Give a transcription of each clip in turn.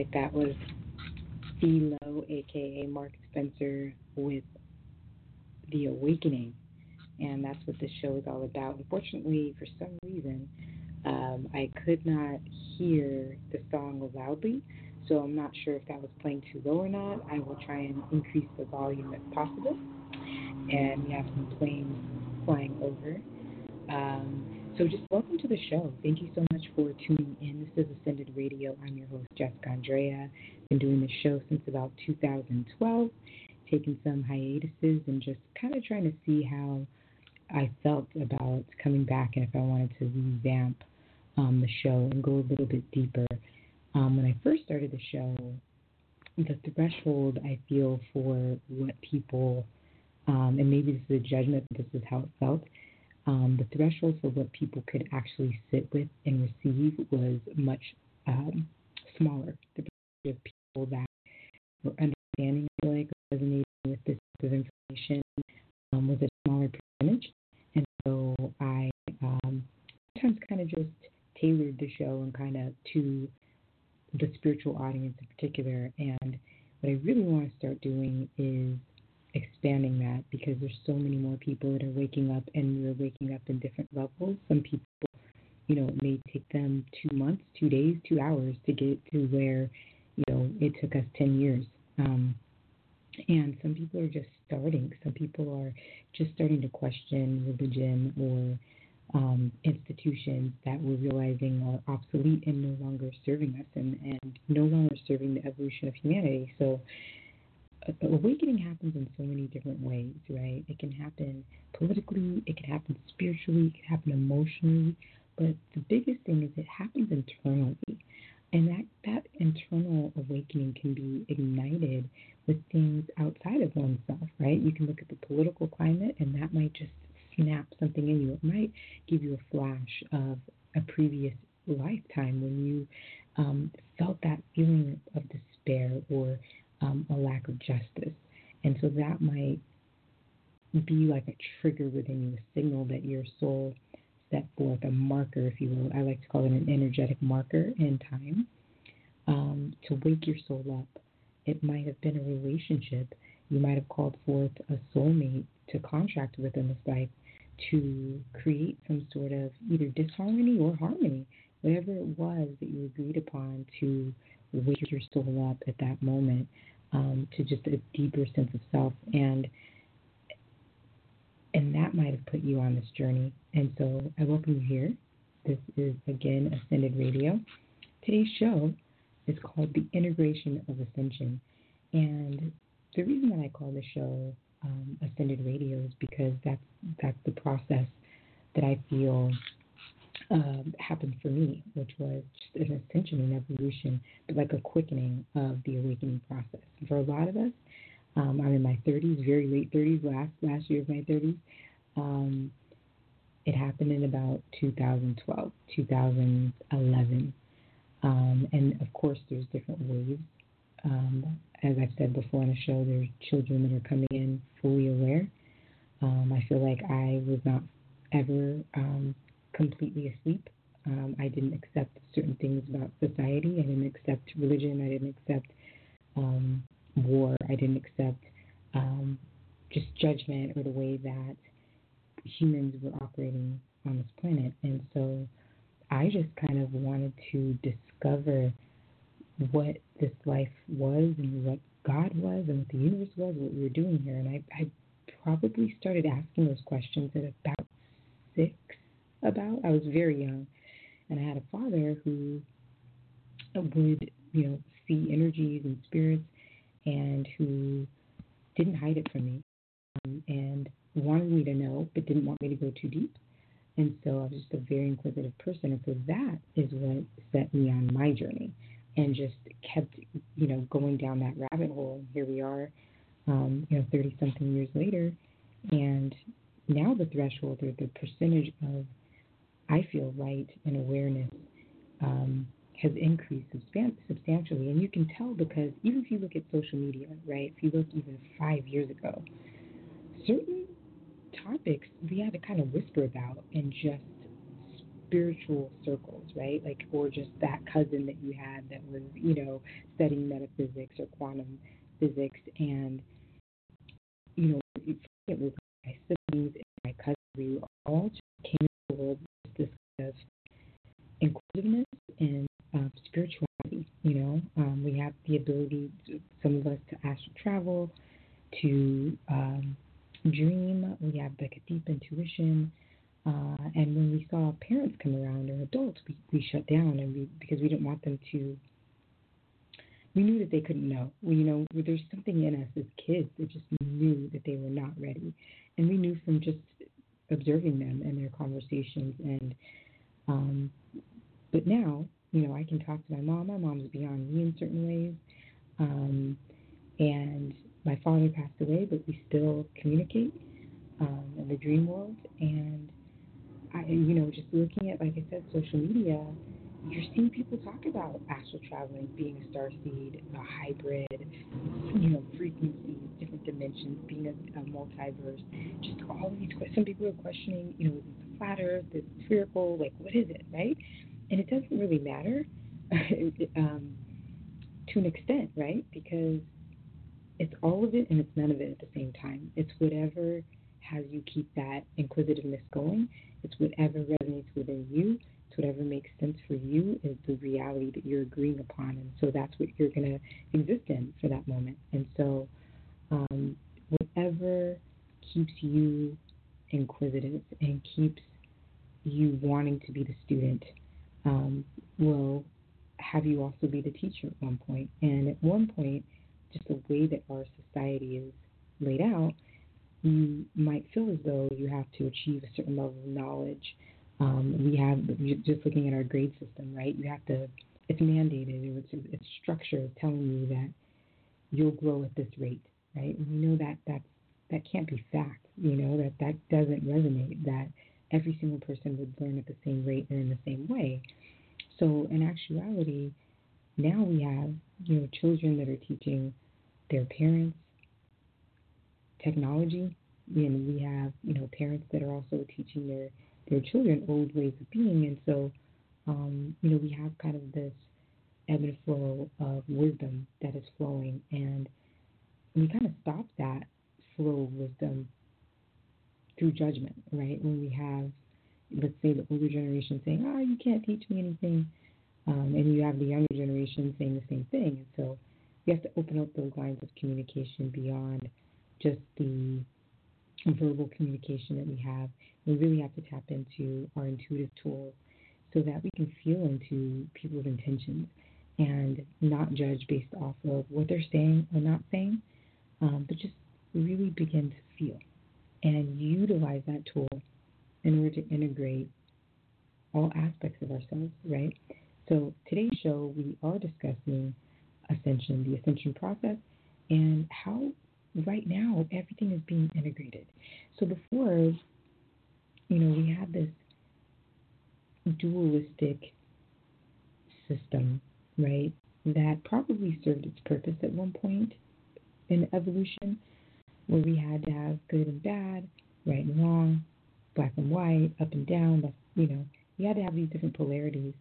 right, that was Philo, aka Mark Spencer, with The Awakening. And that's what this show is all about. Unfortunately, for some reason, um, I could not hear the song loudly, so I'm not sure if that was playing too low or not. I will try and increase the volume if possible. And we have some planes flying over. Um, so just welcome to the show. Thank you so much for tuning in. This is Ascended Radio. I'm your host, Jessica Andrea. Been doing this show since about 2012, taking some hiatuses and just kind of trying to see how I felt about coming back and if I wanted to revamp um, the show and go a little bit deeper. Um, when I first started the show, the threshold I feel for what people, um, and maybe this is a judgment, but this is how it felt um, the threshold for what people could actually sit with and receive was much um, smaller. The percentage of people that were understanding, like, resonating with this type of information um, was a smaller percentage. And so I um, sometimes kind of just tailored the show and kind of to the spiritual audience in particular. And what I really want to start doing is expanding that because there's so many more people that are waking up and we're waking up in different levels. Some people, you know, it may take them two months, two days, two hours to get to where, you know, it took us 10 years. Um, and some people are just starting. Some people are just starting to question religion or um, institutions that we're realizing are obsolete and no longer serving us and, and no longer serving the evolution of humanity. So awakening happens in so many different ways, right? It can happen politically, it can happen spiritually, it can happen emotionally, but the biggest thing is it happens internally. And that, that internal awakening can be ignited with things outside of oneself, right? You can look at the political climate, and that might just snap something in you. It might give you a flash of a previous lifetime when you um, felt that feeling of despair or um, a lack of justice. And so that might be like a trigger within you, a signal that your soul set forth, a marker, if you will. I like to call it an energetic marker in time um, to wake your soul up. It might have been a relationship. You might have called forth a soulmate to contract with in this life to create some sort of either disharmony or harmony, whatever it was that you agreed upon to wake your soul up at that moment. Um, to just a deeper sense of self and and that might have put you on this journey. And so I welcome you here. This is again Ascended Radio. Today's show is called The Integration of Ascension. And the reason that I call the show um, Ascended Radio is because that's that's the process that I feel um, happened for me, which was an ascension and evolution, but like a quickening of the awakening process. For a lot of us, um, I'm in my 30s, very late 30s, last last year of my 30s. Um, it happened in about 2012, 2011, um, and of course, there's different waves. Um, as I've said before on the show, there's children that are coming in fully aware. I feel like I was not ever completely asleep. Um, I didn't accept certain things about society. I didn't accept religion. I didn't accept um, war. I didn't accept um, just judgment or the way that humans were operating on this planet. And so I just kind of wanted to discover what this life was and what God was and what the universe was, what we were doing here. And I, I probably started asking those questions at about six about. I was very young. And I had a father who would, you know, see energies and spirits and who didn't hide it from me um, and wanted me to know but didn't want me to go too deep. And so I was just a very inquisitive person. And so that is what set me on my journey and just kept, you know, going down that rabbit hole. Here we are, um, you know, 30 something years later. And now the threshold or the percentage of, I feel, light and awareness um, has increased substantially. And you can tell because even if you look at social media, right, if you look even five years ago, certain topics we had to kind of whisper about in just spiritual circles, right? Like, or just that cousin that you had that was, you know, studying metaphysics or quantum physics. And, you know, it was my siblings and my cousins, we all just came into the world with this kind of inquisitiveness and um, spirituality. You know, um, we have the ability, to, some of us, to astral travel, to um, dream. We have like a deep intuition. Uh, and when we saw parents come around or adults, we, we shut down and we because we didn't want them to. We knew that they couldn't know. We, you know, there's something in us as kids that just knew that they were not ready, and we knew from just observing them and their conversations. And um, but now, you know, I can talk to my mom. My mom's beyond me in certain ways, um, and my father passed away, but we still communicate um, in the dream world. And I, you know, just looking at, like I said, social media, you're seeing people talk about astral traveling, being a star seed, a hybrid, you know, frequencies, different dimensions, being a, a multiverse. Just all these questions. Some people are questioning, you know, is it flat Earth? Is spherical? Like, what is it, right? And it doesn't really matter um, to an extent, right? Because it's all of it and it's none of it at the same time. It's whatever has you keep that inquisitiveness going. It's whatever resonates within you. It's whatever makes sense for you is the reality that you're agreeing upon. And so that's what you're going to exist in for that moment. And so um, whatever keeps you inquisitive and keeps you wanting to be the student um, will have you also be the teacher at one point. And at one point, just the way that our society is laid out, you might feel as though you have to achieve a certain level of knowledge. Um, we have just looking at our grade system, right? You have to. It's mandated. It's, it's structured, telling you that you'll grow at this rate, right? And we know that that that can't be fact. You know that that doesn't resonate. That every single person would learn at the same rate and in the same way. So in actuality, now we have you know children that are teaching their parents technology and we have you know parents that are also teaching their their children old ways of being and so um, you know we have kind of this ebb and flow of wisdom that is flowing and we kind of stop that flow of wisdom through judgment right when we have let's say the older generation saying oh you can't teach me anything um, and you have the younger generation saying the same thing. And so we have to open up those lines of communication beyond just the verbal communication that we have. We really have to tap into our intuitive tools so that we can feel into people's intentions and not judge based off of what they're saying or not saying, um, but just really begin to feel and utilize that tool in order to integrate all aspects of ourselves, right? So today's show, we are discussing ascension, the ascension process, and how right now everything is being integrated. So before, you know, we had this dualistic system, right, that probably served its purpose at one point in evolution, where we had to have good and bad, right and wrong, black and white, up and down. You know, we had to have these different polarities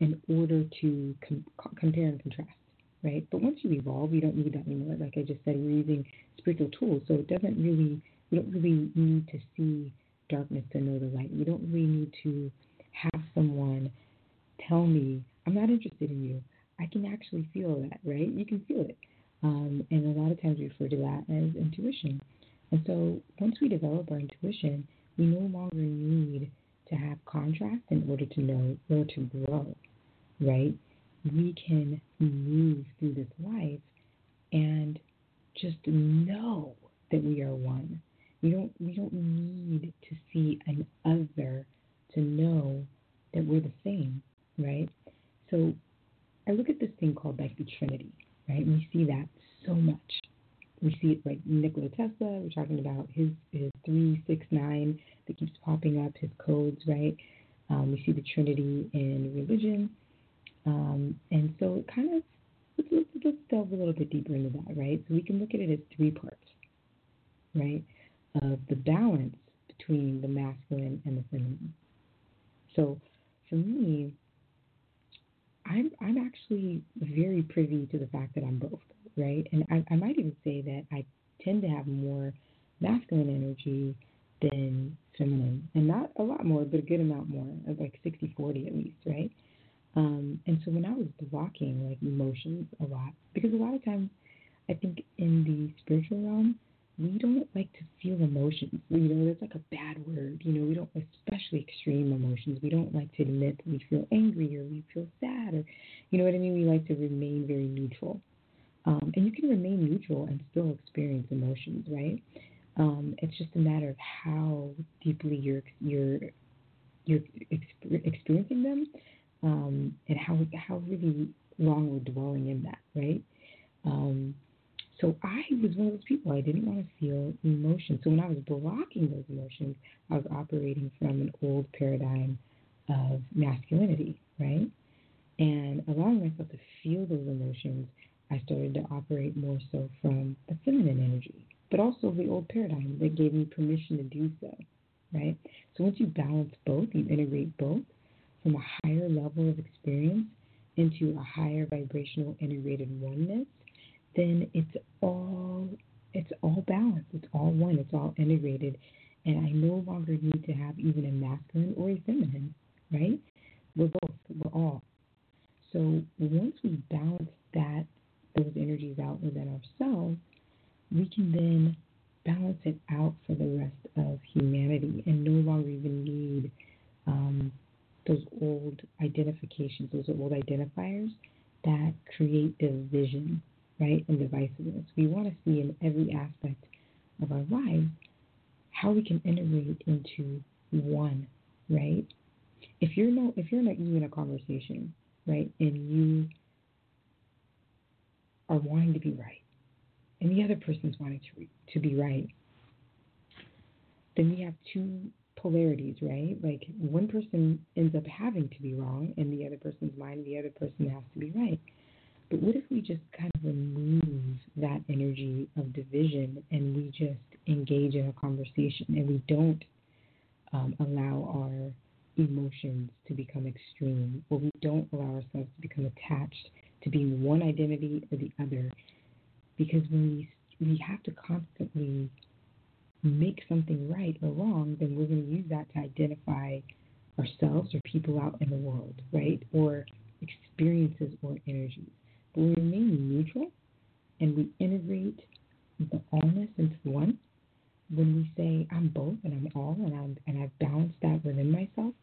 in order to com- compare and contrast, right? But once you evolve, you don't need that anymore. Like I just said, we're using spiritual tools, so it doesn't really, we don't really need to see darkness to know the light. We don't really need to have someone tell me, I'm not interested in you. I can actually feel that, right? You can feel it. Um, and a lot of times we refer to that as intuition. And so once we develop our intuition, we no longer need to have contrast in order to know or to grow, right? We can move through this life and just know that we are one. We don't we don't need to see an other to know that we're the same, right? So I look at this thing called like the Trinity, right? We see that so much. We see it like Nikola Tesla. We're talking about his his three six nine that keeps popping up, his codes, right? Um, we see the Trinity in religion, um, and so it kind of let's, let's, let's delve a little bit deeper into that, right? So we can look at it as three parts, right? Of the balance between the masculine and the feminine. So for me, I'm I'm actually very privy to the fact that I'm both, right? And I, I might even say that I tend to have more masculine energy than feminine, and not a lot more, but a good amount more, like 60-40 at least, right? Um, and so when I was blocking like emotions a lot, because a lot of times I think in the spiritual realm, we don't like to feel emotions. You know, that's like a bad word. You know, we don't, especially extreme emotions. We don't like to admit that we feel angry or we feel sad or, you know what I mean? We like to remain very neutral. Um, and you can remain neutral and still experience emotions, right? Um, it's just a matter of how deeply you're you're you're experiencing them, um, and how how really long we're dwelling in that, right? Um, so I was one of those people. I didn't want to feel emotions. So when I was blocking those emotions, I was operating from an old paradigm of masculinity, right? And allowing myself to feel those emotions, I started to operate more so from the feminine energy, but also the old paradigm that gave me permission to do so, right? So once you balance both, you integrate both from a higher level of experience into a higher vibrational integrated oneness, then it's all it's all balanced. It's all one. It's all integrated. And I no longer need to have even a masculine or a feminine, right? We're both. We're all. So once we balance that those energies out within ourselves, we can then balance it out for the rest of humanity and no longer even need um, those old identifications, those old identifiers that create division right, and divisiveness. We want to see in every aspect of our lives how we can integrate into one, right? If you're not, if you're not you in a conversation, right, and you are wanting to be right, and the other person's wanting to to be right, then we have two polarities, right? Like one person ends up having to be wrong in the other person's mind, the other person has to be right. But what if we just kind of remove that energy of division and we just engage in a conversation and we don't um, allow our emotions to become extreme or we don't allow ourselves to become attached to being one identity or the other? Because when we we have to constantly make something right or wrong then we're going to use that to identify ourselves or people out in the world right? Or experiences or energies we remain neutral and we integrate the allness into one, when we say I'm both and I'm all and I'm and I've balanced that within myself,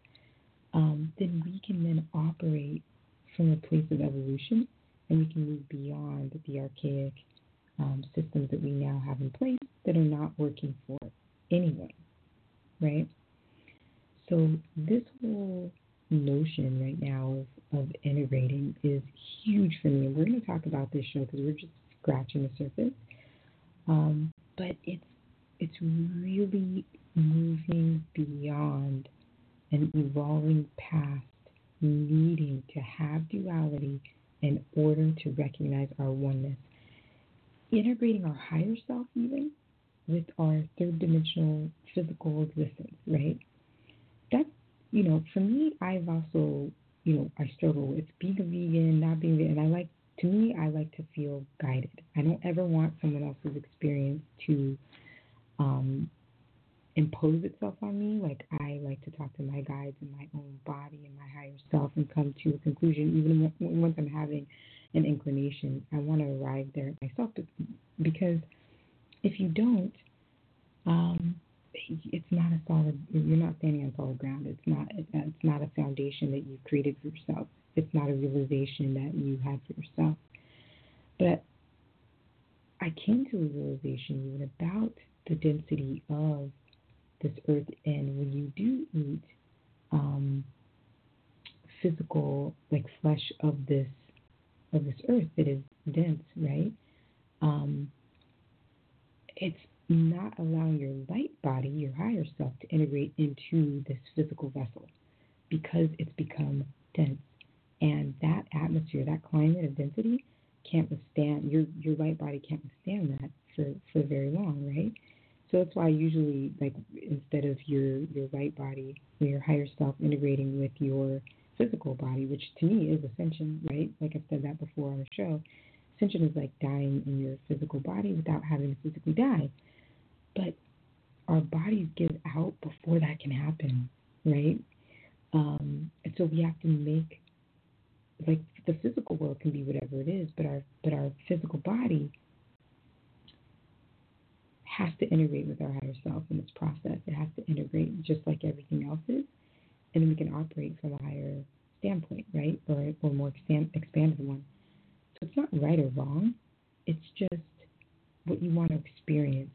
um, then we can then operate from a place of evolution and we can move beyond the archaic um, systems that we now have in place that are not working for anyone, right? So this whole notion right now of, of integrating is huge for me, and we're going to talk about this show because we're just scratching the surface. Um, but it's it's really moving beyond and evolving past needing to have duality in order to recognize our oneness. Integrating our higher self, even with our third dimensional physical existence, right? That's, you know, for me, I've also, you know, I struggle with being a vegan, not being vegan. And I like, to me, I like to feel guided. I don't ever want someone else's experience to um, impose itself on me. Like I like to talk to my guides and my own body and my higher self and come to a conclusion. Even once I'm having an inclination, I want to arrive there myself. Because if you don't, um, not a solid. You're not standing on solid ground. It's not. It's not a foundation that you've created for yourself. It's not a realization that you had for yourself. But I came to a realization even about the density of this earth and when you do eat um, physical like flesh of this of this earth that is dense right um, it's not allowing your light body your higher self to integrate into this physical vessel because it's become dense and that atmosphere that climate of density can't withstand your your light body can't withstand that for for very long right so that's why usually, like instead of your your light body, your higher self integrating with your physical body, which to me is ascension, right? Like I've said that before on the show. Ascension is like dying in your physical body without having to physically die. But our bodies give out before that can happen, right? Um, and so we have to make like the physical world can be whatever it is, but our but our physical body has to integrate with our higher self in this process. It has to integrate just like everything else is, and then we can operate from a higher standpoint, right, or or more expand, expanded one. So it's not right or wrong. It's just what you want to experience.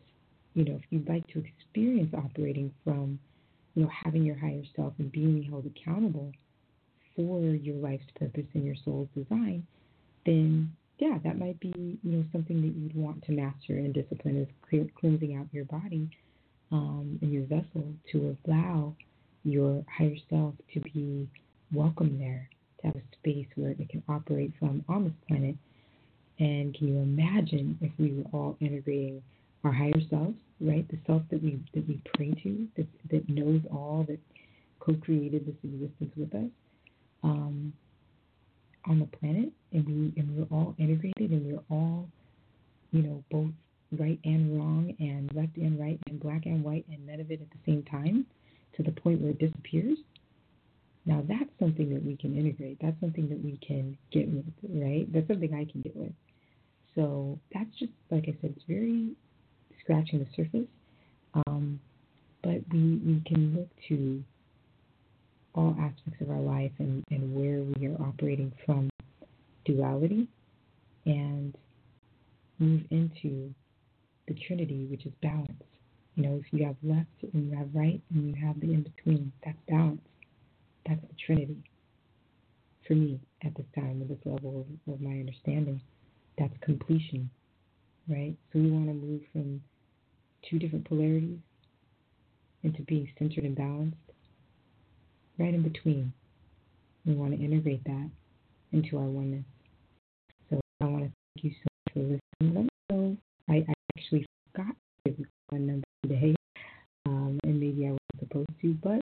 You know, if you'd like to experience operating from, you know, having your higher self and being held accountable for your life's purpose and your soul's design, then yeah, that might be you know something that you'd want to master and discipline is clear, cleansing out your body um, and your vessel to allow your higher self to be welcome there, to have a space where it can operate from on this planet. And can you imagine if we were all integrating our higher selves, right? The self that we that we pray to, that that knows all, that co-created this existence with us. Um, on the planet and we and we're all integrated and we're all, you know, both right and wrong and left and right and black and white and none of it at the same time to the point where it disappears. Now that's something that we can integrate. That's something that we can get with, right? That's something I can get with. So that's just like I said, it's very scratching the surface. Um, but we we can look to all aspects of our life and, and where we are operating from duality and move into the Trinity, which is balance. You know, if you have left and you have right and you have the in between, that's balance. That's the Trinity. For me, at this time, at this level of, of my understanding, that's completion, right? So we want to move from two different polarities into being centered and balanced right in between. We want to integrate that into our oneness. So I want to thank you so much for listening. Let me know. I, I actually forgot to give one number today, um, and maybe I wasn't supposed to, but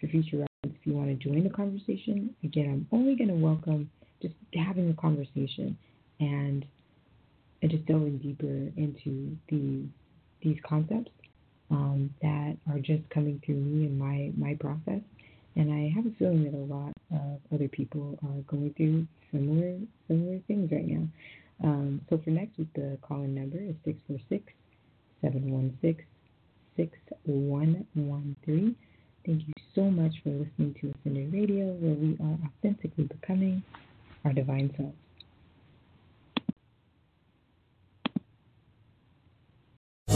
for future reference, if you want to join the conversation, again, I'm only going to welcome just having a conversation and and just delving deeper into the these concepts um, that are just coming through me and my my process. And I have a feeling that a lot of other people are going through similar similar things right now. Um, so for next week, the call-in number is 646-716-6113. Thank you so much for listening to Ascended Radio, where we are authentically becoming our divine selves.